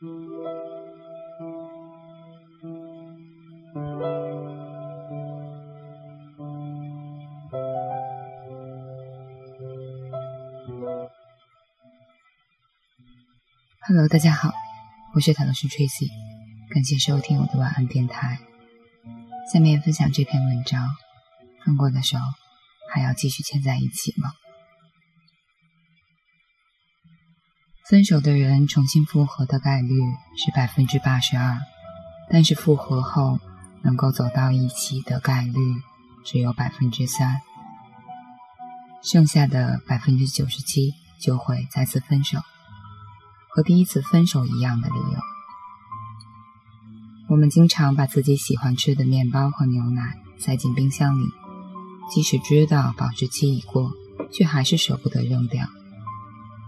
Hello，大家好，我是唐诗 Tracy，感谢收听我的晚安电台。下面分享这篇文章：分过的手还要继续牵在一起吗？分手的人重新复合的概率是百分之八十二，但是复合后能够走到一起的概率只有百分之三，剩下的百分之九十七就会再次分手。和第一次分手一样的理由，我们经常把自己喜欢吃的面包和牛奶塞进冰箱里，即使知道保质期已过，却还是舍不得扔掉。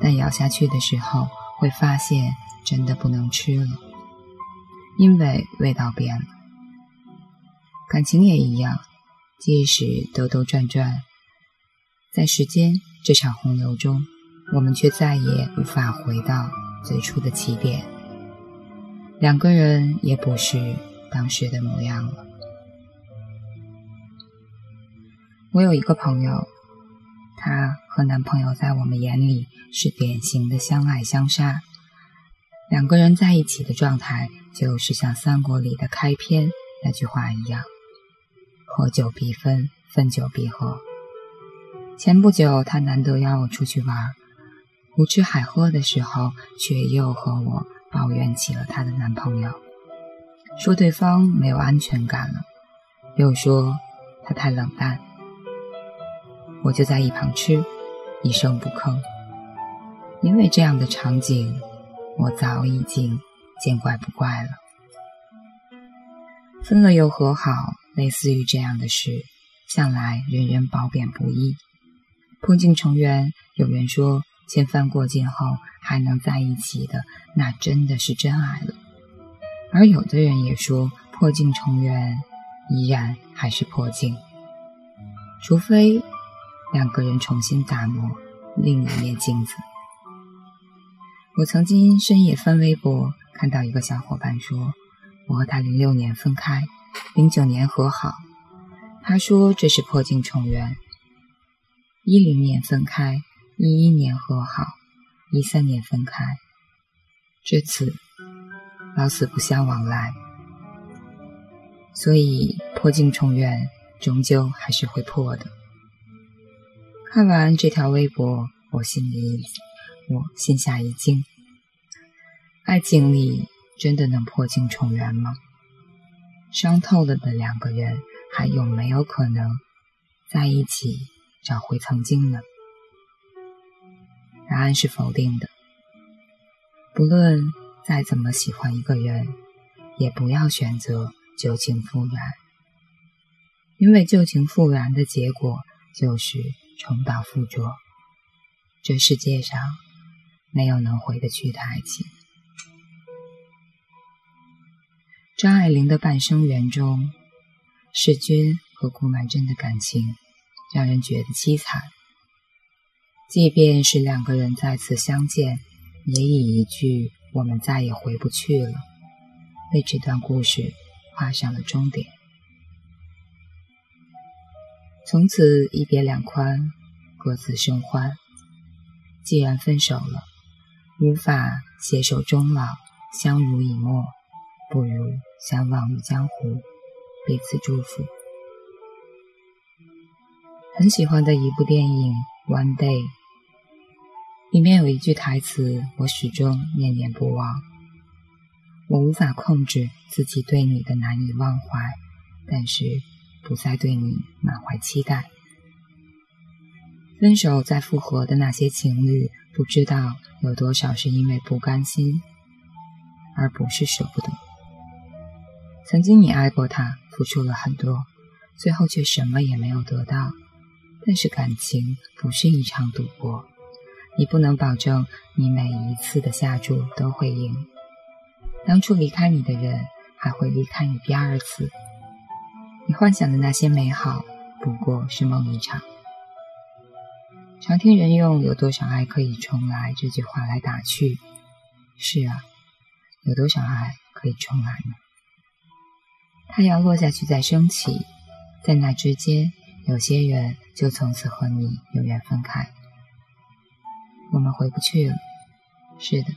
但咬下去的时候，会发现真的不能吃了，因为味道变了。感情也一样，即使兜兜转转，在时间这场洪流中，我们却再也无法回到。最初的起点，两个人也不是当时的模样了。我有一个朋友，她和男朋友在我们眼里是典型的相爱相杀，两个人在一起的状态就是像三国里的开篇那句话一样：“合久必分，分久必合。”前不久，她难得邀我出去玩。胡吃海喝的时候，却又和我抱怨起了她的男朋友，说对方没有安全感了，又说他太冷淡。我就在一旁吃，一声不吭，因为这样的场景，我早已经见怪不怪了。分了又和好，类似于这样的事，向来人人褒贬不一。破镜重圆，有人说。千帆过尽后还能在一起的，那真的是真爱了。而有的人也说，破镜重圆，依然还是破镜。除非两个人重新打磨另一面镜子。我曾经深夜翻微博，看到一个小伙伴说，我和他零六年分开，零九年和好。他说这是破镜重圆。一零年分开。一一年和好，一三年分开，至此老死不相往来。所以破镜重圆，终究还是会破的。看完这条微博，我心里我心下一惊：爱情里真的能破镜重圆吗？伤透了的两个人，还有没有可能在一起找回曾经呢？答案是否定的。不论再怎么喜欢一个人，也不要选择旧情复燃，因为旧情复燃的结果就是重蹈覆辙。这世界上没有能回得去的爱情。张爱玲的《半生缘》中，世钧和顾曼桢的感情让人觉得凄惨。即便是两个人再次相见，也以一句“我们再也回不去了”为这段故事画上了终点。从此一别两宽，各自生欢。既然分手了，无法携手终老，相濡以沫，不如相忘于江湖，彼此祝福。很喜欢的一部电影。One day，里面有一句台词，我始终念念不忘。我无法控制自己对你的难以忘怀，但是不再对你满怀期待。分手再复合的那些情侣，不知道有多少是因为不甘心，而不是舍不得。曾经你爱过他，付出了很多，最后却什么也没有得到。但是感情不是一场赌博，你不能保证你每一次的下注都会赢。当初离开你的人还会离开你第二次，你幻想的那些美好不过是梦一场。常听人用“有多少爱可以重来”这句话来打趣，是啊，有多少爱可以重来呢？太阳落下去再升起，在那之间，有些人就从此和你永远分开。我们回不去了。是的，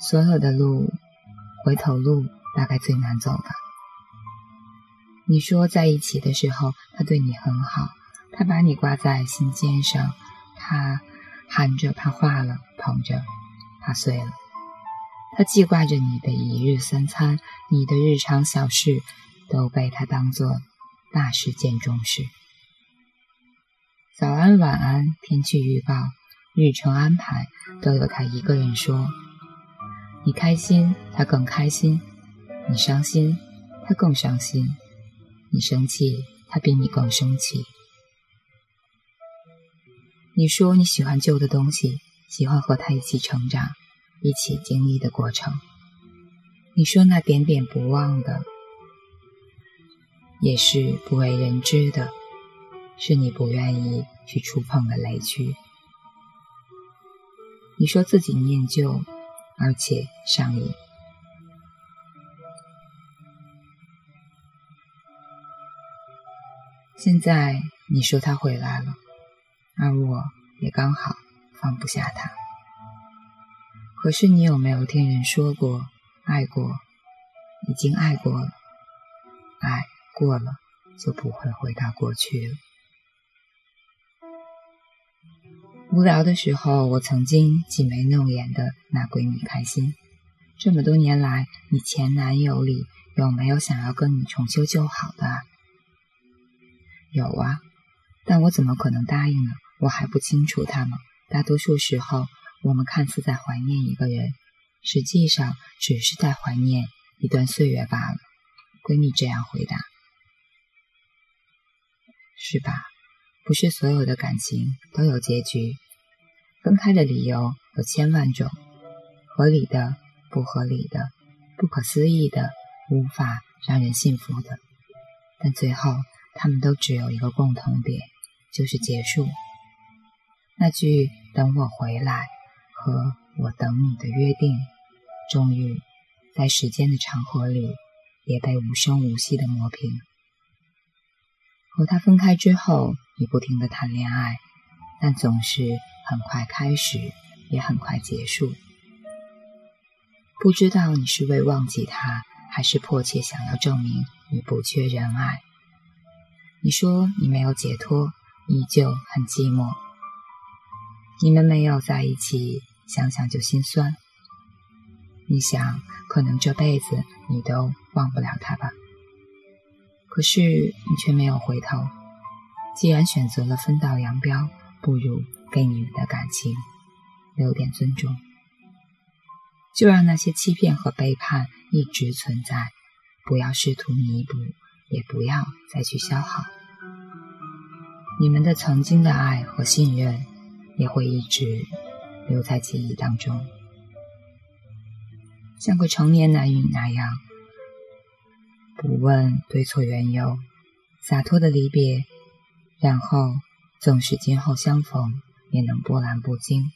所有的路，回头路大概最难走吧。你说在一起的时候，他对你很好，他把你挂在心尖上，他含着怕化了，捧着怕碎了。他记挂着你的一日三餐，你的日常小事都被他当作大事件重视。早安、晚安、天气预报、日程安排，都由他一个人说。你开心，他更开心；你伤心，他更伤心；你生气，他比你更生气。你说你喜欢旧的东西，喜欢和他一起成长。一起经历的过程，你说那点点不忘的，也是不为人知的，是你不愿意去触碰的雷区。你说自己念旧，而且上瘾。现在你说他回来了，而我也刚好放不下他。可是你有没有听人说过，爱过，已经爱过了，爱过了就不会回到过去了。无聊的时候，我曾经挤眉弄眼的拿闺蜜开心。这么多年来，你前男友里有没有想要跟你重修旧好的？有啊，但我怎么可能答应呢？我还不清楚他吗？大多数时候。我们看似在怀念一个人，实际上只是在怀念一段岁月罢了。闺蜜这样回答：“是吧？不是所有的感情都有结局，分开的理由有千万种，合理的、不合理的、不可思议的、无法让人信服的，但最后他们都只有一个共同点，就是结束。那句‘等我回来’。”和我等你的约定，终于在时间的长河里也被无声无息的磨平。和他分开之后，你不停的谈恋爱，但总是很快开始，也很快结束。不知道你是为忘记他，还是迫切想要证明你不缺人爱。你说你没有解脱，依旧很寂寞。你们没有在一起。想想就心酸。你想，可能这辈子你都忘不了他吧？可是你却没有回头。既然选择了分道扬镳，不如给你们的感情留点尊重。就让那些欺骗和背叛一直存在，不要试图弥补，也不要再去消耗。你们的曾经的爱和信任，也会一直。留在记忆当中，像个成年男女那样，不问对错缘由，洒脱的离别，然后纵使今后相逢，也能波澜不惊，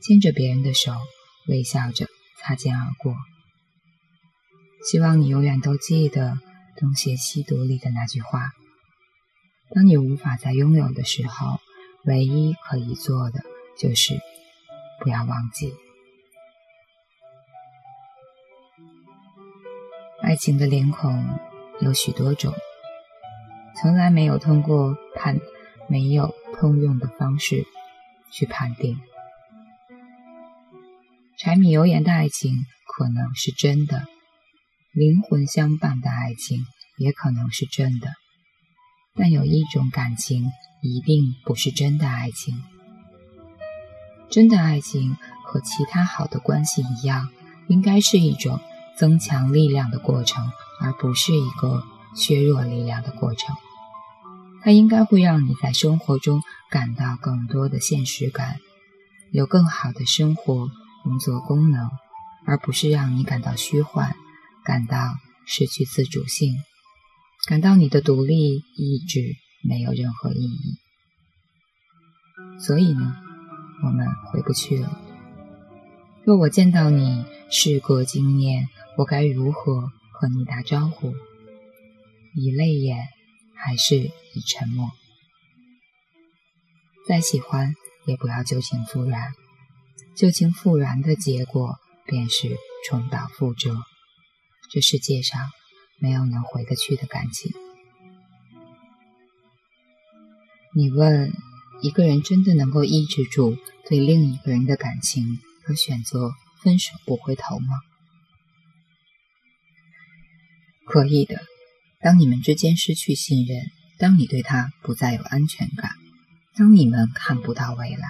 牵着别人的手，微笑着擦肩而过。希望你永远都记得《东邪西毒》里的那句话：当你无法再拥有的时候，唯一可以做的就是。不要忘记，爱情的脸孔有许多种，从来没有通过判没有通用的方式去判定。柴米油盐的爱情可能是真的，灵魂相伴的爱情也可能是真的，但有一种感情一定不是真的爱情。真的爱情和其他好的关系一样，应该是一种增强力量的过程，而不是一个削弱力量的过程。它应该会让你在生活中感到更多的现实感，有更好的生活工作功能，而不是让你感到虚幻，感到失去自主性，感到你的独立意志没有任何意义。所以呢？我们回不去了。若我见到你，事过经年，我该如何和你打招呼？以泪眼，还是以沉默？再喜欢，也不要旧情复燃。旧情复燃的结果，便是重蹈覆辙。这世界上没有能回得去的感情。你问，一个人真的能够抑制住对另一个人的感情，而选择分手不回头吗？可以的。当你们之间失去信任，当你对他不再有安全感，当你们看不到未来，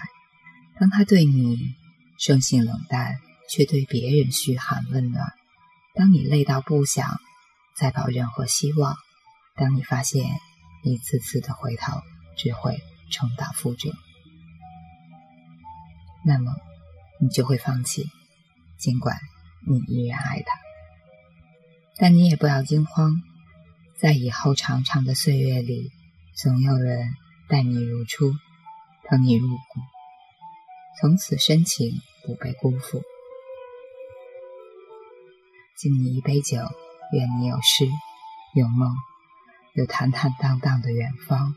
当他对你生性冷淡，却对别人嘘寒问暖，当你累到不想再抱任何希望，当你发现一次次的回头只会重蹈覆辙，那么你就会放弃，尽管你依然爱他，但你也不要惊慌。在以后长长的岁月里，总有人待你如初，疼你入骨，从此深情不被辜负。敬你一杯酒，愿你有诗有梦，有坦坦荡荡的远方。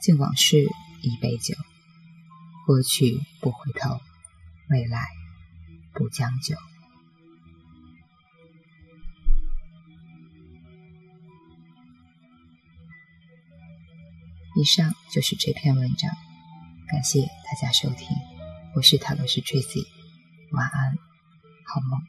敬往事一杯酒，过去不回头，未来不将就。以上就是这篇文章，感谢大家收听，我是塔罗斯 Tracy，晚安，好梦。